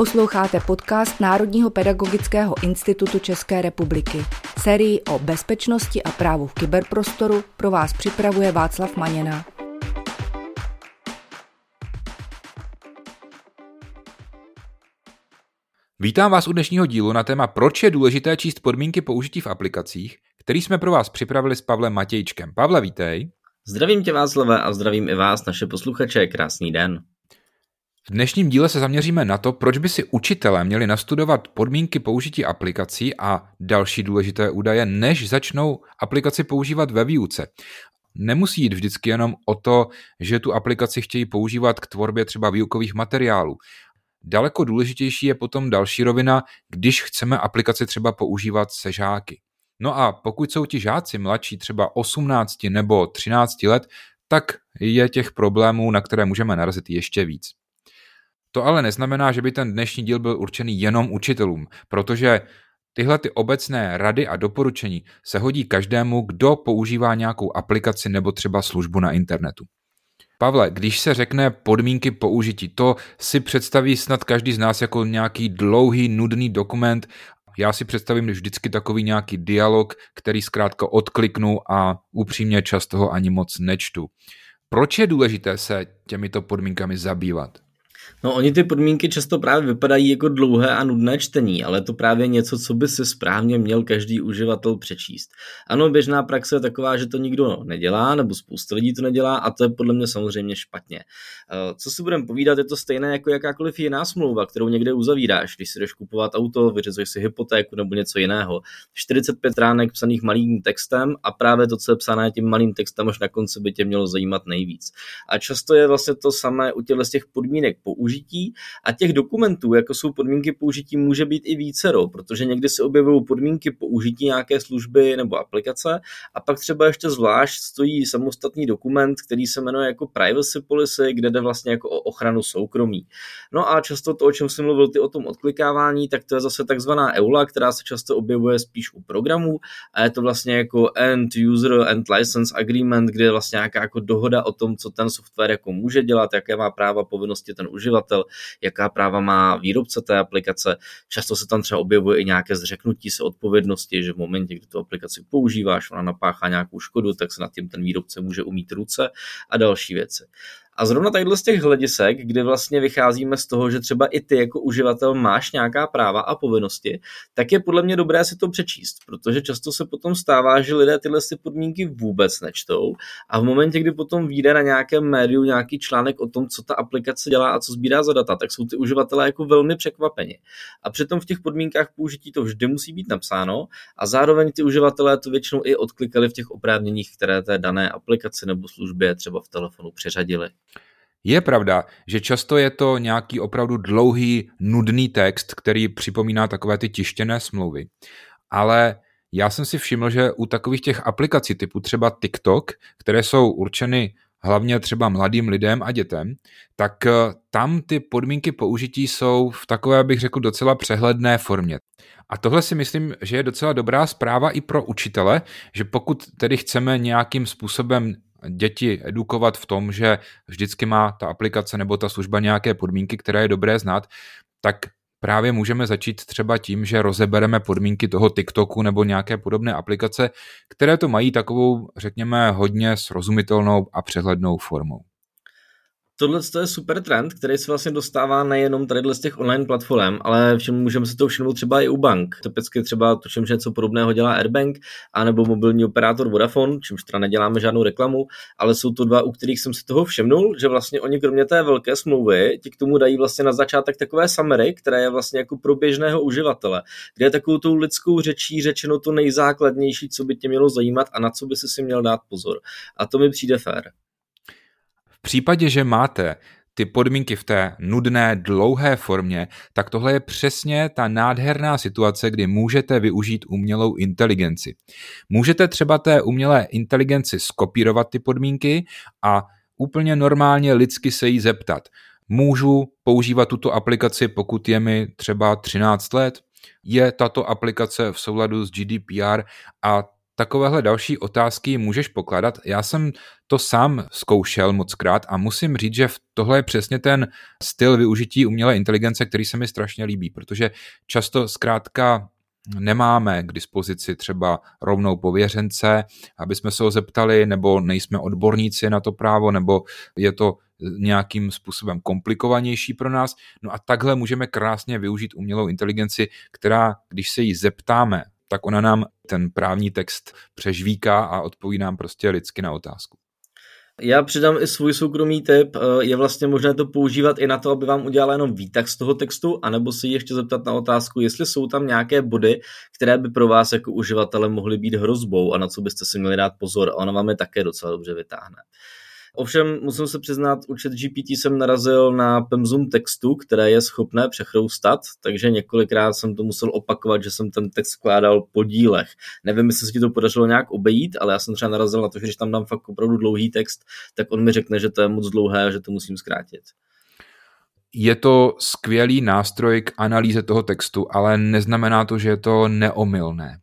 Posloucháte podcast Národního pedagogického institutu České republiky. Sérii o bezpečnosti a právu v kyberprostoru pro vás připravuje Václav Maněna. Vítám vás u dnešního dílu na téma Proč je důležité číst podmínky použití v aplikacích, který jsme pro vás připravili s Pavlem Matějčkem. Pavle, vítej. Zdravím tě Václave a zdravím i vás, naše posluchače. Krásný den. V dnešním díle se zaměříme na to, proč by si učitelé měli nastudovat podmínky použití aplikací a další důležité údaje, než začnou aplikaci používat ve výuce. Nemusí jít vždycky jenom o to, že tu aplikaci chtějí používat k tvorbě třeba výukových materiálů. Daleko důležitější je potom další rovina, když chceme aplikaci třeba používat se žáky. No a pokud jsou ti žáci mladší třeba 18 nebo 13 let, tak je těch problémů, na které můžeme narazit ještě víc. To ale neznamená, že by ten dnešní díl byl určený jenom učitelům, protože tyhle ty obecné rady a doporučení se hodí každému, kdo používá nějakou aplikaci nebo třeba službu na internetu. Pavle, když se řekne podmínky použití, to si představí snad každý z nás jako nějaký dlouhý, nudný dokument. Já si představím vždycky takový nějaký dialog, který zkrátka odkliknu a upřímně často ho ani moc nečtu. Proč je důležité se těmito podmínkami zabývat? No, oni ty podmínky často právě vypadají jako dlouhé a nudné čtení, ale to právě něco, co by si správně měl každý uživatel přečíst. Ano, běžná praxe je taková, že to nikdo nedělá, nebo spousta lidí to nedělá a to je podle mě samozřejmě špatně. Eh, co si budeme povídat, je to stejné jako jakákoliv jiná smlouva, kterou někde uzavíráš, když si jdeš kupovat auto, vyřizuješ si hypotéku nebo něco jiného. 45 stránek psaných malým textem a právě to, co je psané tím malým textem, až na konci by tě mělo zajímat nejvíc. A často je vlastně to samé u těchto těch podmínek použít použití. A těch dokumentů, jako jsou podmínky použití, může být i vícero, protože někdy se objevují podmínky použití nějaké služby nebo aplikace. A pak třeba ještě zvlášť stojí samostatný dokument, který se jmenuje jako privacy policy, kde jde vlastně jako o ochranu soukromí. No a často to, o čem jsem mluvil, ty o tom odklikávání, tak to je zase takzvaná EULA, která se často objevuje spíš u programů. A je to vlastně jako End User and License Agreement, kde je vlastně nějaká jako dohoda o tom, co ten software jako může dělat, jaké má práva, povinnosti ten uživatel uživatel, jaká práva má výrobce té aplikace. Často se tam třeba objevuje i nějaké zřeknutí se odpovědnosti, že v momentě, kdy tu aplikaci používáš, ona napáchá nějakou škodu, tak se nad tím ten výrobce může umít ruce a další věci. A zrovna tadyhle z těch hledisek, kdy vlastně vycházíme z toho, že třeba i ty jako uživatel máš nějaká práva a povinnosti, tak je podle mě dobré si to přečíst, protože často se potom stává, že lidé tyhle ty podmínky vůbec nečtou a v momentě, kdy potom vyjde na nějakém médiu nějaký článek o tom, co ta aplikace dělá a co sbírá za data, tak jsou ty uživatelé jako velmi překvapeni. A přitom v těch podmínkách použití to vždy musí být napsáno a zároveň ty uživatelé to většinou i odklikali v těch oprávněních, které té dané aplikaci nebo službě třeba v telefonu přeřadili. Je pravda, že často je to nějaký opravdu dlouhý, nudný text, který připomíná takové ty tištěné smlouvy. Ale já jsem si všiml, že u takových těch aplikací typu třeba TikTok, které jsou určeny hlavně třeba mladým lidem a dětem, tak eh, tam ty podmínky použití jsou v takové, bych řekl, docela přehledné formě. A tohle si myslím, že je docela dobrá zpráva i pro učitele, že pokud tedy chceme nějakým způsobem děti edukovat v tom, že vždycky má ta aplikace nebo ta služba nějaké podmínky, které je dobré znát, tak právě můžeme začít třeba tím, že rozebereme podmínky toho TikToku nebo nějaké podobné aplikace, které to mají takovou, řekněme, hodně srozumitelnou a přehlednou formou tohle je super trend, který se vlastně dostává nejenom tady z těch online platform, ale všem můžeme se to všimnout třeba i u bank. Typicky třeba tuším, že něco podobného dělá Airbank, anebo mobilní operátor Vodafone, čímž teda neděláme žádnou reklamu, ale jsou to dva, u kterých jsem si toho všimnul, že vlastně oni kromě té velké smlouvy ti k tomu dají vlastně na začátek takové summary, které je vlastně jako pro běžného uživatele, kde je takovou tou lidskou řečí řečeno to nejzákladnější, co by tě mělo zajímat a na co by si měl dát pozor. A to mi přijde fér. V případě, že máte ty podmínky v té nudné, dlouhé formě, tak tohle je přesně ta nádherná situace, kdy můžete využít umělou inteligenci. Můžete třeba té umělé inteligenci skopírovat ty podmínky a úplně normálně lidsky se jí zeptat. Můžu používat tuto aplikaci, pokud je mi třeba 13 let? Je tato aplikace v souladu s GDPR a takovéhle další otázky můžeš pokládat. Já jsem to sám zkoušel moc krát a musím říct, že tohle je přesně ten styl využití umělé inteligence, který se mi strašně líbí, protože často zkrátka nemáme k dispozici třeba rovnou pověřence, aby jsme se ho zeptali, nebo nejsme odborníci na to právo, nebo je to nějakým způsobem komplikovanější pro nás. No a takhle můžeme krásně využít umělou inteligenci, která, když se jí zeptáme, tak ona nám ten právní text přežvíká a odpoví nám prostě lidsky na otázku. Já přidám i svůj soukromý tip. Eh, je vlastně možné to používat i na to, aby vám udělala jenom výtah z toho textu, anebo si ještě zeptat na otázku, jestli jsou tam nějaké body, které by pro vás jako uživatele mohly být hrozbou a na co byste si měli dát pozor. A ona vám je také docela dobře vytáhne. Ovšem musím se přiznat, u GPT jsem narazil na pemzum textu, které je schopné přechroustat, takže několikrát jsem to musel opakovat, že jsem ten text skládal po dílech. Nevím, jestli se ti to podařilo nějak obejít, ale já jsem třeba narazil na to, že když tam dám fakt opravdu dlouhý text, tak on mi řekne, že to je moc dlouhé a že to musím zkrátit. Je to skvělý nástroj k analýze toho textu, ale neznamená to, že je to neomylné.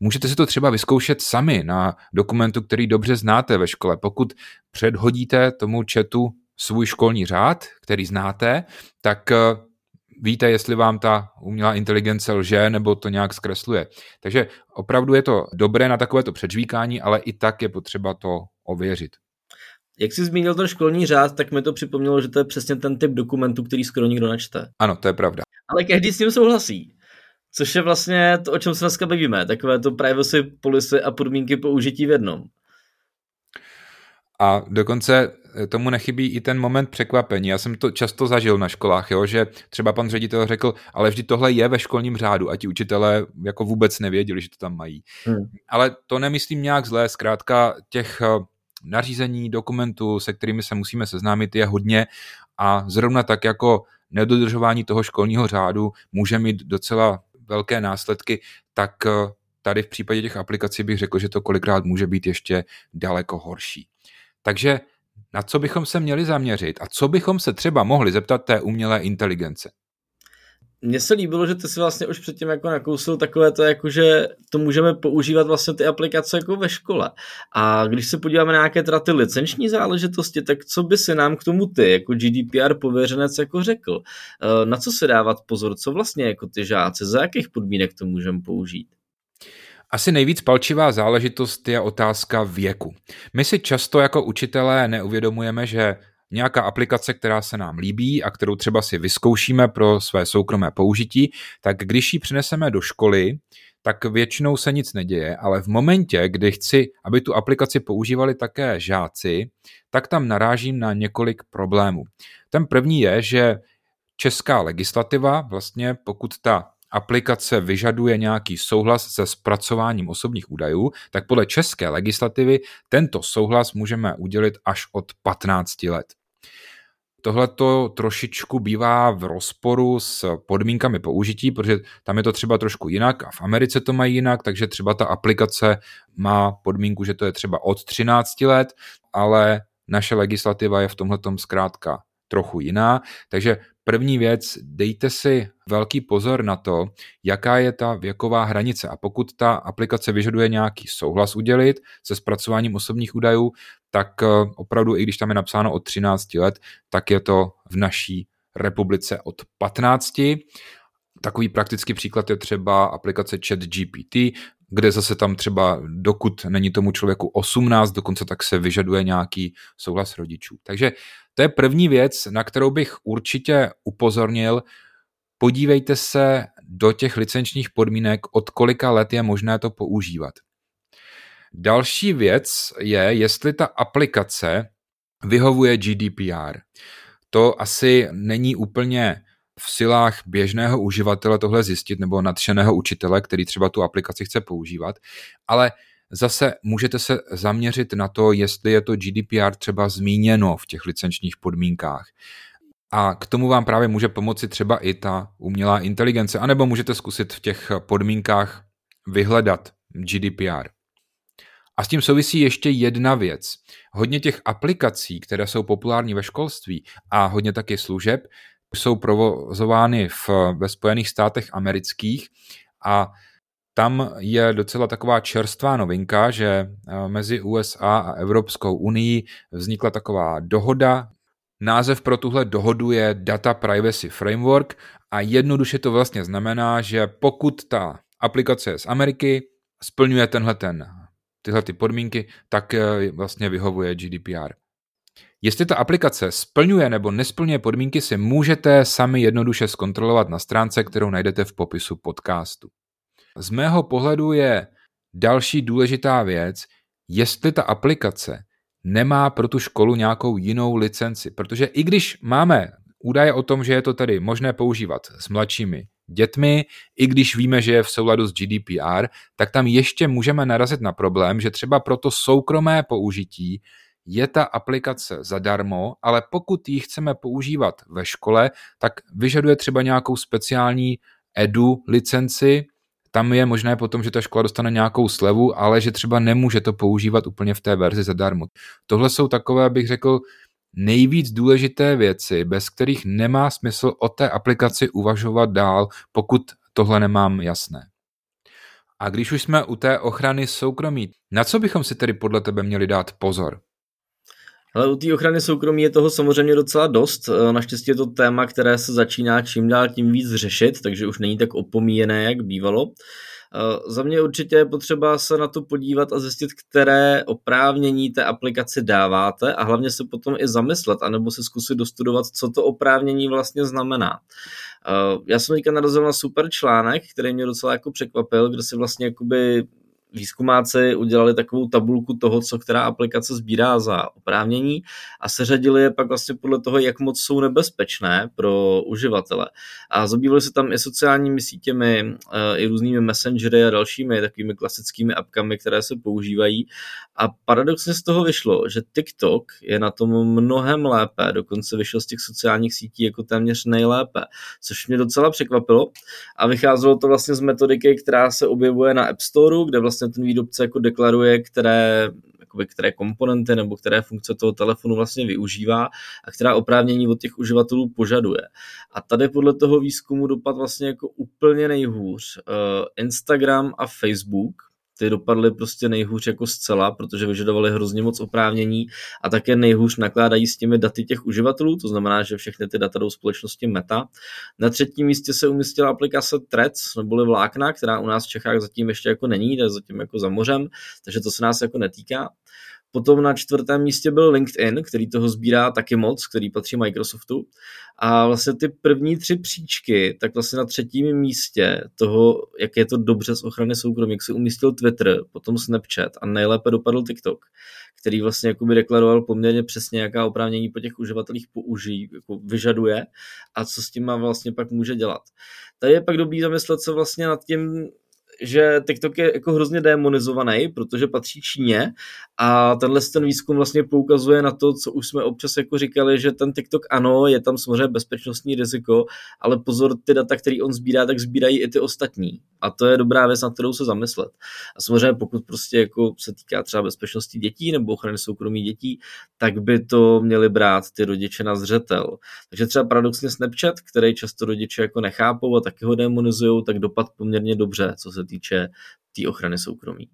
Můžete si to třeba vyzkoušet sami na dokumentu, který dobře znáte ve škole. Pokud předhodíte tomu četu svůj školní řád, který znáte, tak eh, víte, jestli vám ta umělá inteligence lže nebo to nějak zkresluje. Takže opravdu je to dobré na takovéto předžvíkání, ale i tak je potřeba to ověřit. Jak jsi zmínil ten školní řád, tak mi to připomnělo, že to je přesně ten typ dokumentu, který skoro nikdo nečte. Ano, to je pravda. Ale každý s tím souhlasí. Což je vlastně to, o čem se dneska bavíme, takové to privacy policy a podmínky použití v jednom. A dokonce tomu nechybí i ten moment překvapení. Já jsem to často zažil na školách, jo, že třeba pan ředitel řekl, ale vždy tohle je ve školním řádu a ti učitelé jako vůbec nevěděli, že to tam mají. Hmm. Ale to nemyslím nějak zlé, zkrátka těch eh, nařízení, dokumentů, se kterými se musíme seznámit, je hodně a zrovna tak jako nedodržování toho školního řádu může mít docela velké následky, tak eh, tady v případě těch aplikací bych řekl, že to kolikrát může být ještě daleko horší. Takže na co bychom se měli zaměřit a co bychom se třeba mohli zeptat té umělé inteligence? Mně se líbilo, že ty si vlastně už předtím jako nakousil takové to, jako že to můžeme používat vlastně ty aplikace jako ve škole. A když se podíváme na nějaké teda ty licenční záležitosti, tak co by si nám k tomu ty, jako GDPR pověřenec, jako řekl? Eh, na co se dávat pozor? Co vlastně jako ty žáci? Za jakých podmínek to můžeme použít? Asi nejvíc palčivá záležitost je otázka věku. My si často jako učitelé neuvědomujeme, že nějaká aplikace, která se nám líbí a kterou třeba si vyzkoušíme pro své soukromé použití, tak když ji přineseme do školy, tak většinou se nic neděje, ale v momentě, kdy chci, aby tu aplikaci používali také žáci, tak tam narážím na několik problémů. Ten první je, že česká legislativa, vlastně pokud ta aplikace vyžaduje nějaký souhlas se zpracováním osobních údajů, tak podle české legislativy tento souhlas můžeme udělit až od 15 let. Tohle to trošičku bývá v rozporu s podmínkami použití, protože tam je to třeba trošku jinak a v Americe to mají jinak, takže třeba ta aplikace má podmínku, že to je třeba od 13 let, ale naše legislativa je v tomhle zkrátka trochu jiná. Takže první věc, dejte si velký pozor na to, jaká je ta věková hranice. A pokud ta aplikace vyžaduje nějaký souhlas udělit se zpracováním osobních údajů, tak eh, opravdu, i když tam je napsáno od 13 let, tak je to v naší republice od 15. Takový praktický příklad je třeba aplikace ChatGPT, kde zase tam třeba, dokud není tomu člověku 18, dokonce tak se vyžaduje nějaký souhlas rodičů. Takže to je první věc, na kterou bych určitě upozornil. Podívejte se do těch licenčních podmínek, od kolika let je možné to používat. Další věc je, jestli ta aplikace vyhovuje GDPR. To asi není úplně v silách běžného uživatele tohle zjistit nebo nadšeného učitele, který třeba tu aplikaci chce používat, ale zase můžete se zaměřit na to, jestli je to GDPR třeba zmíněno v těch licenčních podmínkách. A k tomu vám právě může pomoci třeba i ta umělá inteligence, anebo můžete zkusit v těch podmínkách vyhledat GDPR. A s tím souvisí ještě jedna věc. Hodně těch aplikací, které jsou populární ve školství a hodně taky služeb, jsou provozovány v, ve Spojených státech amerických a tam je docela taková čerstvá novinka, že eh, mezi USA a Evropskou unii vznikla taková dohoda. Název pro tuhle dohodu je Data Privacy Framework a jednoduše to vlastně znamená, že pokud ta aplikace je z Ameriky, splňuje tenhle ten, tyhle ty podmínky, tak eh, vlastně vyhovuje GDPR. Jestli ta aplikace splňuje nebo nesplňuje podmínky, si můžete sami jednoduše zkontrolovat na stránce, kterou najdete v popisu podcastu. Z mého pohledu je další důležitá věc, jestli ta aplikace nemá pro tu školu nějakou jinou licenci. Protože i když máme údaje o tom, že je to tedy možné používat s mladšími dětmi, i když víme, že je v souladu s GDPR, tak tam ještě můžeme narazit na problém, že třeba pro to soukromé použití je ta aplikace zadarmo, ale pokud ji chceme používat ve škole, tak vyžaduje třeba nějakou speciální edu licenci, tam je možné potom, že ta škola dostane nějakou slevu, ale že třeba nemůže to používat úplně v té verzi zadarmo. Tohle jsou takové, bych řekl, nejvíc důležité věci, bez kterých nemá smysl o té aplikaci uvažovat dál, pokud tohle nemám jasné. A když už jsme u té ochrany soukromí, na co bychom si tedy podle tebe měli dát pozor? Ale u té ochrany soukromí je toho samozřejmě docela dost. E, naštěstí je to téma, které se začíná čím dál tím víc řešit, takže už není tak opomíjené, jak bývalo. E, za mě určitě je potřeba se na to podívat a zjistit, které oprávnění té aplikaci dáváte a hlavně se potom i zamyslet, anebo si zkusit dostudovat, co to oprávnění vlastně znamená. E, já jsem teďka narazil na super článek, který mě docela jako překvapil, kde si vlastně jakoby výzkumáci udělali takovou tabulku toho, co která aplikace sbírá za oprávnění a seřadili je pak vlastně podle toho, jak moc jsou nebezpečné pro uživatele. A zabývali se tam i sociálními sítěmi, eh, i různými messengery a dalšími takovými klasickými apkami, které se používají. A paradoxně z toho vyšlo, že TikTok je na tom mnohem lépe, dokonce vyšel z těch sociálních sítí jako téměř nejlépe, což mě docela překvapilo. A vycházelo to vlastně z metodiky, která se objevuje na App Store, kde vlastně vlastně ten výrobce jako deklaruje, které jakoby, které komponenty nebo které funkce toho telefonu vlastně využívá a která oprávnění od těch uživatelů požaduje. A tady podle toho výzkumu dopad vlastně jako úplně nejhůř uh, Instagram a Facebook, ty dopadly prostě nejhůř jako zcela, protože vyžadovali hrozně moc oprávnění a také nejhůř nakládají s těmi daty těch uživatelů, to znamená, že všechny ty data jdou společnosti Meta. Na třetím místě se umístila aplikace Threads, neboli vlákna, která u nás v Čechách zatím ještě jako není, je zatím jako za mořem, takže to se nás jako netýká. Potom na čtvrtém místě byl LinkedIn, který toho sbírá taky moc, který patří Microsoftu. A vlastně ty první tři příčky, tak vlastně na třetím místě toho, jak je to dobře z ochrany soukromí, jak se umístil Twitter, potom Snapchat a nejlépe dopadl TikTok, který vlastně jakoby deklaroval poměrně přesně, jaká oprávnění po těch uživatelích použijí, jako vyžaduje a co s tím má vlastně pak může dělat. Tady je pak dobrý zamyslet se vlastně nad tím, že TikTok je jako hrozně demonizovaný, protože patří Číně a tenhle ten výzkum vlastně poukazuje na to, co už jsme občas jako říkali, že ten TikTok ano, je tam samozřejmě bezpečnostní riziko, ale pozor, ty data, které on sbírá, tak sbírají i ty ostatní. A to je dobrá věc, na kterou se zamyslet. A samozřejmě pokud prostě jako se týká třeba bezpečnosti dětí nebo ochrany soukromí dětí, tak by to měli brát ty rodiče na zřetel. Takže třeba paradoxně Snapchat, který často rodiče jako nechápou a taky ho demonizují, tak dopad poměrně dobře, co se týče té tý ochrany soukromí.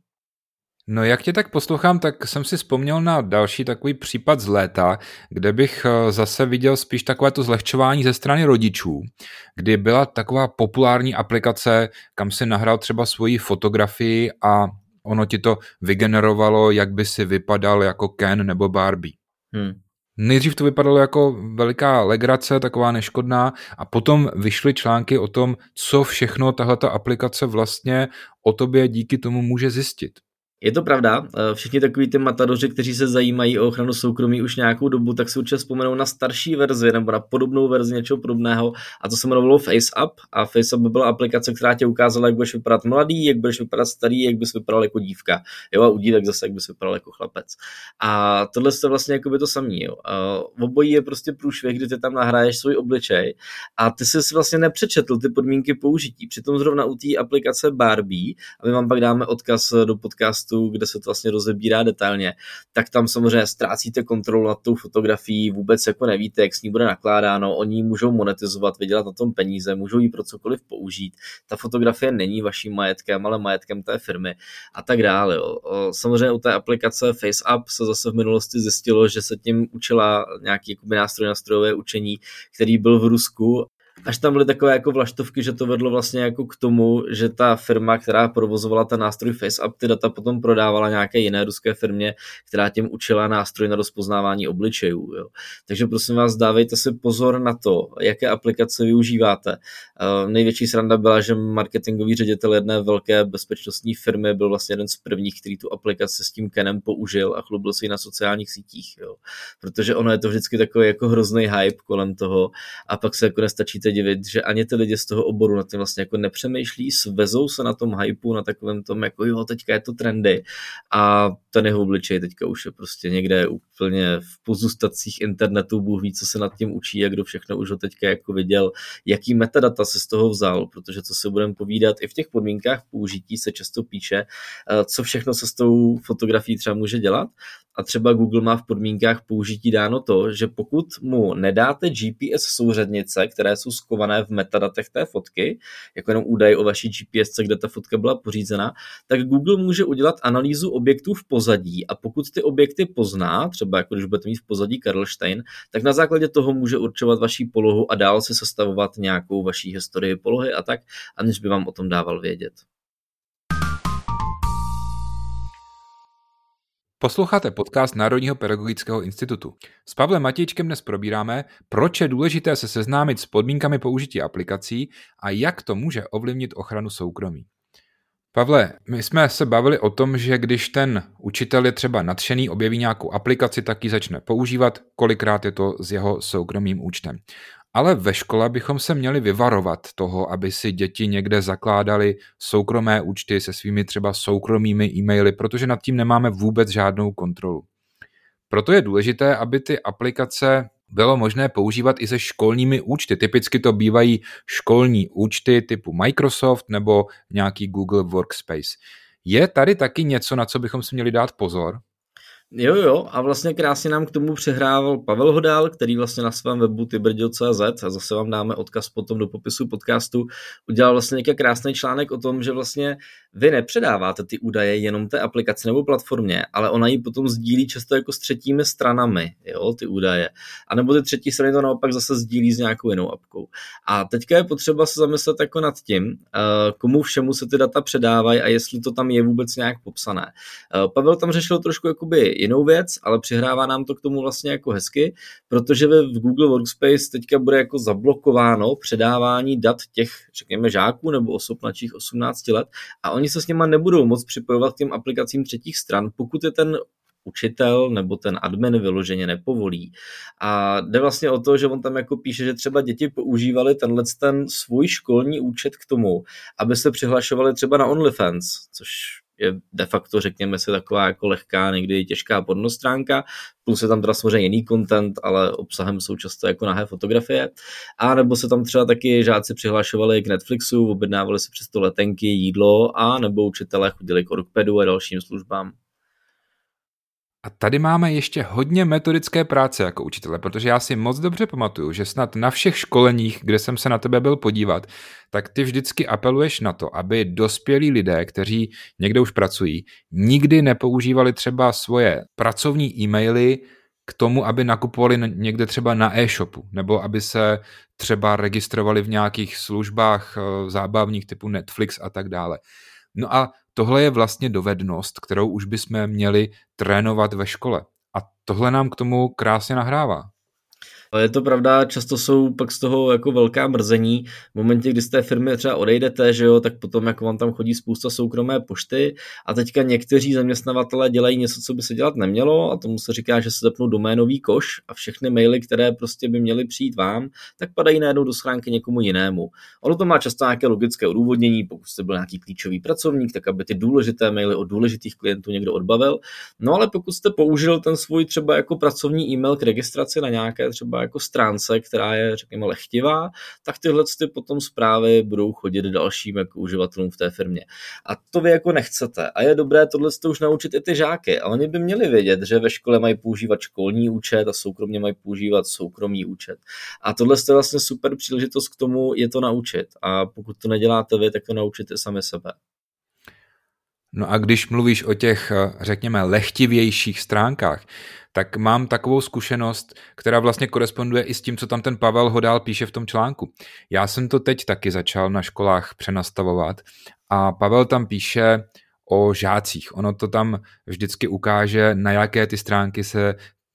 No jak tě tak poslouchám, tak jsem si vzpomněl na další takový případ z léta, kde bych eh, zase viděl spíš takové to zlehčování ze strany rodičů, kdy byla taková populární aplikace, kam si nahrál třeba svoji fotografii a ono ti to vygenerovalo, jak by si vypadal jako Ken nebo Barbie. Hmm. Nejdřív to vypadalo jako veliká legrace, taková neškodná, a potom vyšly články o tom, co všechno tahle aplikace vlastně o tobě díky tomu může zjistit. Je to pravda, eh, všichni takový ty matadoři, kteří se zajímají o ochranu soukromí už nějakou dobu, tak si určitě vzpomenou na starší verzi nebo na podobnou verzi něčeho podobného a to se jmenovalo FaceUp a FaceUp by byla aplikace, která tě ukázala, jak budeš vypadat mladý, jak budeš vypadat starý, jak bys vypadal jako dívka. Jo, a u dívek zase, jak bys vypadal jako chlapec. A tohle je vlastně jako by to samý. Jo. A v obojí je prostě průšvih, kdy ty tam nahraješ svůj obličej a ty jsi vlastně nepřečetl ty podmínky použití. Přitom zrovna u té aplikace Barbie, a my vám pak dáme odkaz do podcastu podcastu, kde se to vlastně rozebírá detailně, tak tam samozřejmě ztrácíte kontrolu nad tou fotografií, vůbec jako nevíte, jak s ní bude nakládáno, oni můžou monetizovat, vydělat na tom peníze, můžou ji pro cokoliv použít. Ta fotografie není vaším majetkem, ale majetkem té firmy a tak dále. Jo. Samozřejmě u té aplikace FaceApp se zase v minulosti zjistilo, že se tím učila nějaký jakoby nástroj na strojové učení, který byl v Rusku až tam byly takové jako vlaštovky, že to vedlo vlastně jako k tomu, že ta firma, která provozovala ten nástroj FaceApp, ty data potom prodávala nějaké jiné ruské firmě, která tím učila nástroj na rozpoznávání obličejů. Jo. Takže prosím vás, dávejte si pozor na to, jaké aplikace využíváte. Uh, největší sranda byla, že marketingový ředitel jedné velké bezpečnostní firmy byl vlastně jeden z prvních, který tu aplikaci s tím Kenem použil a chlubil si ji na sociálních sítích. Jo. Protože ono je to vždycky takový jako hrozný hype kolem toho a pak se jako nestačíte divit, že ani ty lidi z toho oboru na tím vlastně jako nepřemýšlí, svezou se na tom hypeu, na takovém tom, jako jo, teďka je to trendy. A ten jeho obličej teďka už je prostě někde úplně v pozůstacích internetu, Bůh ví, co se nad tím učí a kdo všechno už ho teďka jako viděl, jaký metadata se z toho vzal, protože co se budeme povídat, i v těch podmínkách použití se často píše, eh, co všechno se s tou fotografií třeba může dělat. A třeba Google má v podmínkách použití dáno to, že pokud mu nedáte GPS souřadnice, které jsou skované v metadatech té fotky, jako jenom údaj o vaší GPS, kde ta fotka byla pořízena, tak Google může udělat analýzu objektů v pozadí a pokud ty objekty pozná, třeba jako když budete mít v pozadí Karlštejn, tak na základě toho může určovat vaší polohu a dál si sestavovat nějakou vaší historii polohy a tak, aniž by vám o tom dával vědět. Posloucháte podcast Národního pedagogického institutu. S Pavlem Matějčkem dnes probíráme, proč je důležité se seznámit s podmínkami použití aplikací a jak to může ovlivnit ochranu soukromí. Pavle, my jsme se bavili o tom, že když ten učitel je třeba nadšený, objeví nějakou aplikaci, tak ji začne používat, kolikrát je to s jeho soukromým účtem. Ale ve škole bychom se měli vyvarovat toho, aby si děti někde zakládali soukromé účty se svými třeba soukromými e-maily, protože nad tím nemáme vůbec žádnou kontrolu. Proto je důležité, aby ty aplikace bylo možné používat i se školními účty. Typicky to bývají školní účty typu Microsoft nebo nějaký Google Workspace. Je tady taky něco, na co bychom si měli dát pozor? Jo, jo, a vlastně krásně nám k tomu přehrával Pavel Hodal, který vlastně na svém webu tybrdio.cz, a zase vám dáme odkaz potom do popisu podcastu, udělal vlastně nějaký krásný článek o tom, že vlastně vy nepředáváte ty údaje jenom té aplikaci nebo platformě, ale ona ji potom sdílí často jako s třetími stranami, jo, ty údaje. A nebo ty třetí strany to naopak zase sdílí s nějakou jinou apkou. A teďka je potřeba se zamyslet jako nad tím, eh, komu všemu se ty data předávají a jestli to tam je vůbec nějak popsané. Eh, Pavel tam řešil trošku jakoby jinou věc, ale přihrává nám to k tomu vlastně jako hezky, protože v Google Workspace teďka bude jako zablokováno předávání dat těch, řekněme, žáků nebo osob mladších 18 let a oni se s nima nebudou moc připojovat k těm aplikacím třetích stran, pokud je ten učitel nebo ten admin vyloženě nepovolí. A jde vlastně o to, že on tam jako píše, že třeba děti používali tenhle ten svůj školní účet k tomu, aby se přihlašovali třeba na OnlyFans, což je de facto, řekněme si, taková jako lehká, někdy těžká pornostránka, plus je tam teda samozřejmě jiný content, ale obsahem jsou často jako nahé fotografie. A nebo se tam třeba taky žáci přihlašovali k Netflixu, objednávali si přes to letenky, jídlo a nebo učitelé chodili k Orkpedu a dalším službám. A tady máme ještě hodně metodické práce jako učitele, protože já si moc dobře pamatuju, že snad na všech školeních, kde jsem se na tebe byl podívat, tak ty vždycky apeluješ na to, aby dospělí lidé, kteří někde už pracují, nikdy nepoužívali třeba svoje pracovní e-maily k tomu, aby nakupovali někde třeba na e-shopu, nebo aby se třeba registrovali v nějakých službách eh, zábavních typu Netflix a tak dále. No a tohle je vlastně dovednost, kterou už bychom měli trénovat ve škole. A tohle nám k tomu krásně nahrává. Je to pravda, často jsou pak z toho jako velká mrzení. V momentě, kdy z té firmy třeba odejdete, že jo, tak potom jako vám tam chodí spousta soukromé pošty a teďka někteří zaměstnavatelé dělají něco, co by se dělat nemělo a tomu se říká, že se zapnou doménový koš a všechny maily, které prostě by měly přijít vám, tak padají najednou do schránky někomu jinému. Ono to má často nějaké logické odůvodnění, pokud jste byl nějaký klíčový pracovník, tak aby ty důležité maily od důležitých klientů někdo odbavil. No ale pokud jste použil ten svůj třeba jako pracovní e-mail k registraci na nějaké třeba jako stránce, která je, řekněme, lehtivá, tak tyhle ty potom zprávy budou chodit dalším jako uživatelům v té firmě. A to vy jako nechcete. A je dobré tohle už naučit i ty žáky. A oni by měli vědět, že ve škole mají používat školní účet a soukromně mají používat soukromý účet. A tohle je vlastně super příležitost k tomu je to naučit. A pokud to neděláte vy, tak to naučíte sami sebe. No a když mluvíš o těch, řekněme, lehtivějších stránkách, tak mám takovou zkušenost, která vlastně koresponduje i s tím, co tam ten Pavel Hodál píše v tom článku. Já jsem to teď taky začal na školách přenastavovat a Pavel tam píše o žácích. Ono to tam vždycky ukáže, na jaké ty stránky se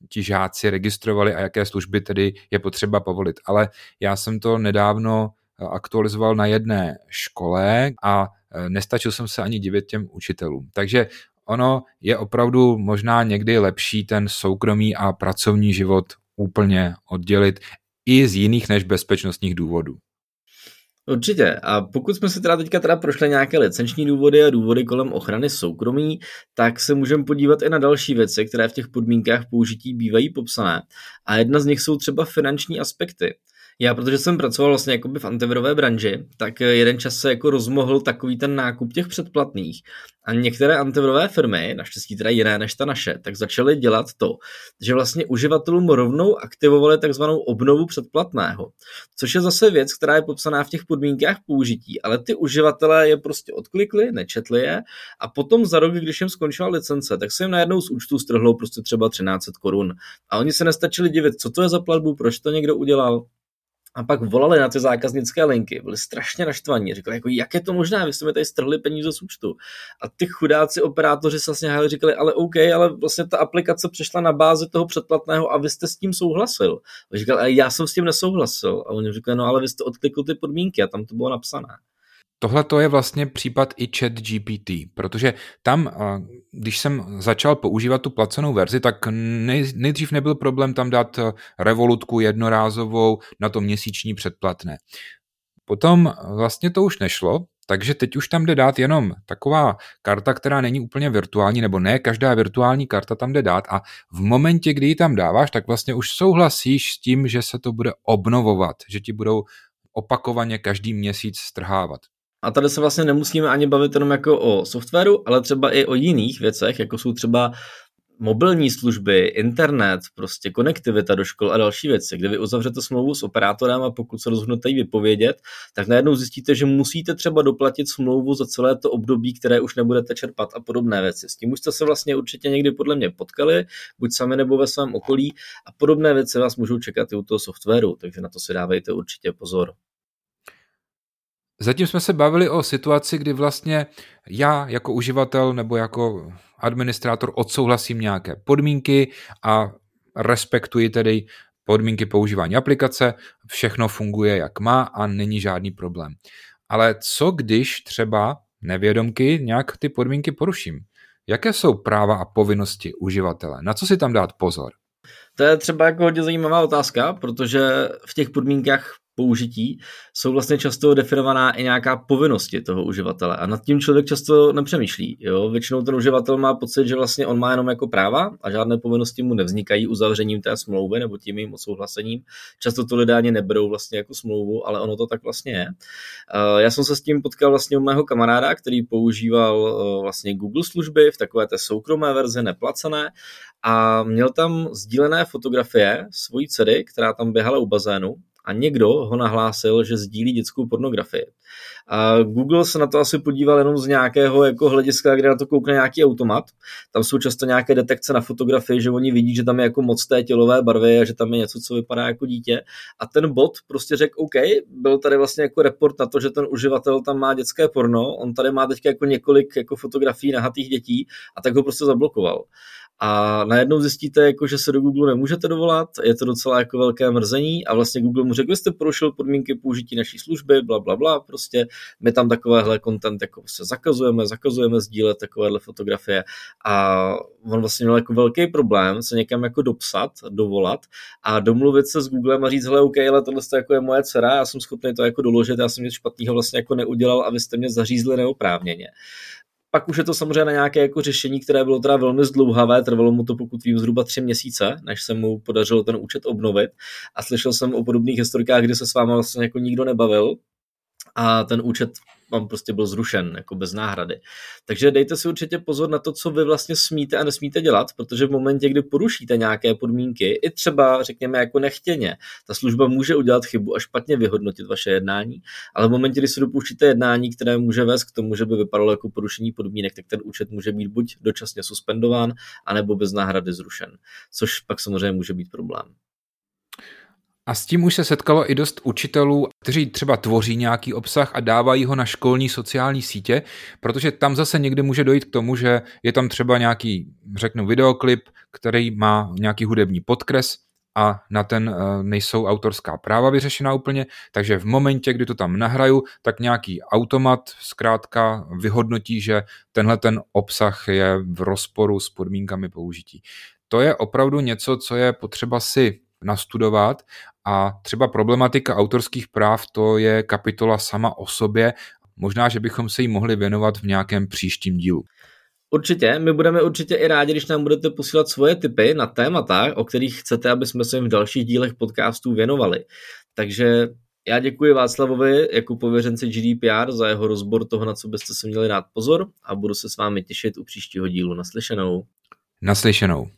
ti žáci registrovali a jaké služby tedy je potřeba povolit. Ale já jsem to nedávno aktualizoval na jedné škole a e, nestačil jsem se ani divit těm učitelům. Takže ono je opravdu možná někdy lepší ten soukromý a pracovní život úplně oddělit i z jiných než bezpečnostních důvodů. Určitě. A pokud jsme si teda teďka teda prošli nějaké licenční důvody a důvody kolem ochrany soukromí, tak se můžeme podívat i na další věci, které v těch podmínkách použití bývají popsané. A jedna z nich jsou třeba finanční aspekty. Já, protože jsem pracoval vlastně jakoby v antivirové branži, tak jeden čas se jako rozmohl takový ten nákup těch předplatných. A některé antivirové firmy, naštěstí teda jiné než ta naše, tak začaly dělat to, že vlastně uživatelům rovnou aktivovali takzvanou obnovu předplatného. Což je zase věc, která je popsaná v těch podmínkách použití, ale ty uživatelé je prostě odklikli, nečetli je a potom za rok, když jim skončila licence, tak se jim najednou z účtu strhlo prostě třeba 1300 korun. A oni se nestačili divit, co to je za platbu, proč to někdo udělal, a pak volali na ty zákaznické linky, byli strašně naštvaní, řekli, jako, jak je to možné, vy jste mi tady strhli peníze z účtu. A ty chudáci operátoři se vlastně hájili, říkali, ale OK, ale vlastně ta aplikace přešla na bázi toho předplatného a vy jste s tím souhlasil. A říkal, ale já jsem s tím nesouhlasil. A oni říkali, no ale vy jste odklikl ty podmínky a tam to bylo napsané. Tohle to je vlastně případ i chat GPT, protože tam, když jsem začal používat tu placenou verzi, tak nejdřív nebyl problém tam dát revolutku jednorázovou na to měsíční předplatné. Potom vlastně to už nešlo, takže teď už tam jde dát jenom taková karta, která není úplně virtuální, nebo ne každá virtuální karta tam jde dát a v momentě, kdy ji tam dáváš, tak vlastně už souhlasíš s tím, že se to bude obnovovat, že ti budou opakovaně každý měsíc strhávat. A tady se vlastně nemusíme ani bavit jenom jako o softwaru, ale třeba i o jiných věcech, jako jsou třeba mobilní služby, internet, prostě konektivita do škol a další věci, kde vy uzavřete smlouvu s operátorem a pokud se rozhodnete ji vypovědět, tak najednou zjistíte, že musíte třeba doplatit smlouvu za celé to období, které už nebudete čerpat a podobné věci. S tím už jste se vlastně určitě někdy podle mě potkali, buď sami nebo ve svém okolí a podobné věci vás můžou čekat i u toho softwaru, takže na to si dávejte určitě pozor. Zatím jsme se bavili o situaci, kdy vlastně já jako uživatel nebo jako administrátor odsouhlasím nějaké podmínky a respektuji tedy podmínky používání aplikace, všechno funguje jak má a není žádný problém. Ale co když třeba nevědomky nějak ty podmínky poruším? Jaké jsou práva a povinnosti uživatele? Na co si tam dát pozor? To je třeba jako hodně zajímavá otázka, protože v těch podmínkách použití jsou vlastně často definovaná i nějaká povinnosti toho uživatele a nad tím člověk často nepřemýšlí. Jo? Většinou ten uživatel má pocit, že vlastně on má jenom jako práva a žádné povinnosti mu nevznikají uzavřením té smlouvy nebo tím jejím odsouhlasením. Často to lidé ani neberou vlastně jako smlouvu, ale ono to tak vlastně je. Já jsem se s tím potkal vlastně u mého kamaráda, který používal eh, vlastně Google služby v takové té soukromé verzi, neplacené a měl tam sdílené fotografie svojí dcery, která tam běhala u bazénu a někdo ho nahlásil, že sdílí dětskou pornografii. A Google se na to asi podíval jenom z nějakého jako hlediska, kde na to koukne nějaký automat. Tam jsou často nějaké detekce na fotografii, že oni vidí, že tam je jako moc té tělové barvy a že tam je něco, co vypadá jako dítě. A ten bot prostě řekl, OK, byl tady vlastně jako report na to, že ten uživatel tam má dětské porno, on tady má teď jako několik jako fotografií nahatých dětí a tak ho prostě zablokoval a najednou zjistíte, jako, že se do Google nemůžete dovolat, je to docela jako velké mrzení a vlastně Google mu řekl, že jste porušil podmínky použití naší služby, bla, bla, bla, prostě my tam takovéhle content jako se zakazujeme, zakazujeme sdílet takovéhle fotografie a on vlastně měl jako velký problém se někam jako dopsat, dovolat a domluvit se s Googlem a říct, hele, OK, ale tohle jako je moje dcera, já jsem schopný to jako doložit, já jsem nic špatného vlastně jako neudělal a vy jste mě zařízli neoprávněně. Pak už je to samozřejmě na nějaké jako řešení, které bylo teda velmi zdlouhavé, trvalo mu to pokud vím zhruba tři měsíce, než se mu podařilo ten účet obnovit. A slyšel jsem o podobných historikách, kdy se s váma vlastně jako nikdo nebavil a ten účet vám prostě byl zrušen, jako bez náhrady. Takže dejte si určitě pozor na to, co vy vlastně smíte a nesmíte dělat, protože v momentě, kdy porušíte nějaké podmínky, i třeba řekněme jako nechtěně, ta služba může udělat chybu a špatně vyhodnotit vaše jednání, ale v momentě, kdy si dopouštíte jednání, které může vést k tomu, že by vypadalo jako porušení podmínek, tak ten účet může být buď dočasně suspendován, anebo bez náhrady zrušen, což pak samozřejmě může být problém. A s tím už se setkalo i dost učitelů, kteří třeba tvoří nějaký obsah a dávají ho na školní sociální sítě, protože tam zase někdy může dojít k tomu, že je tam třeba nějaký, řeknu, videoklip, který má nějaký hudební podkres a na ten eh, nejsou autorská práva vyřešena úplně, takže v momentě, kdy to tam nahraju, tak nějaký automat zkrátka vyhodnotí, že tenhle ten obsah je v rozporu s podmínkami použití. To je opravdu něco, co je potřeba si nastudovat a třeba problematika autorských práv to je kapitola sama o sobě. Možná, že bychom se jí mohli věnovat v nějakém příštím dílu. Určitě, my budeme určitě i rádi, když nám budete posílat svoje tipy na témata, o kterých chcete, aby jsme se jim v dalších dílech podcastů věnovali. Takže já děkuji Václavovi jako pověřenci GDPR za jeho rozbor toho, na co byste se měli dát pozor a budu se s vámi těšit u příštího dílu. Naslyšenou. Naslyšenou.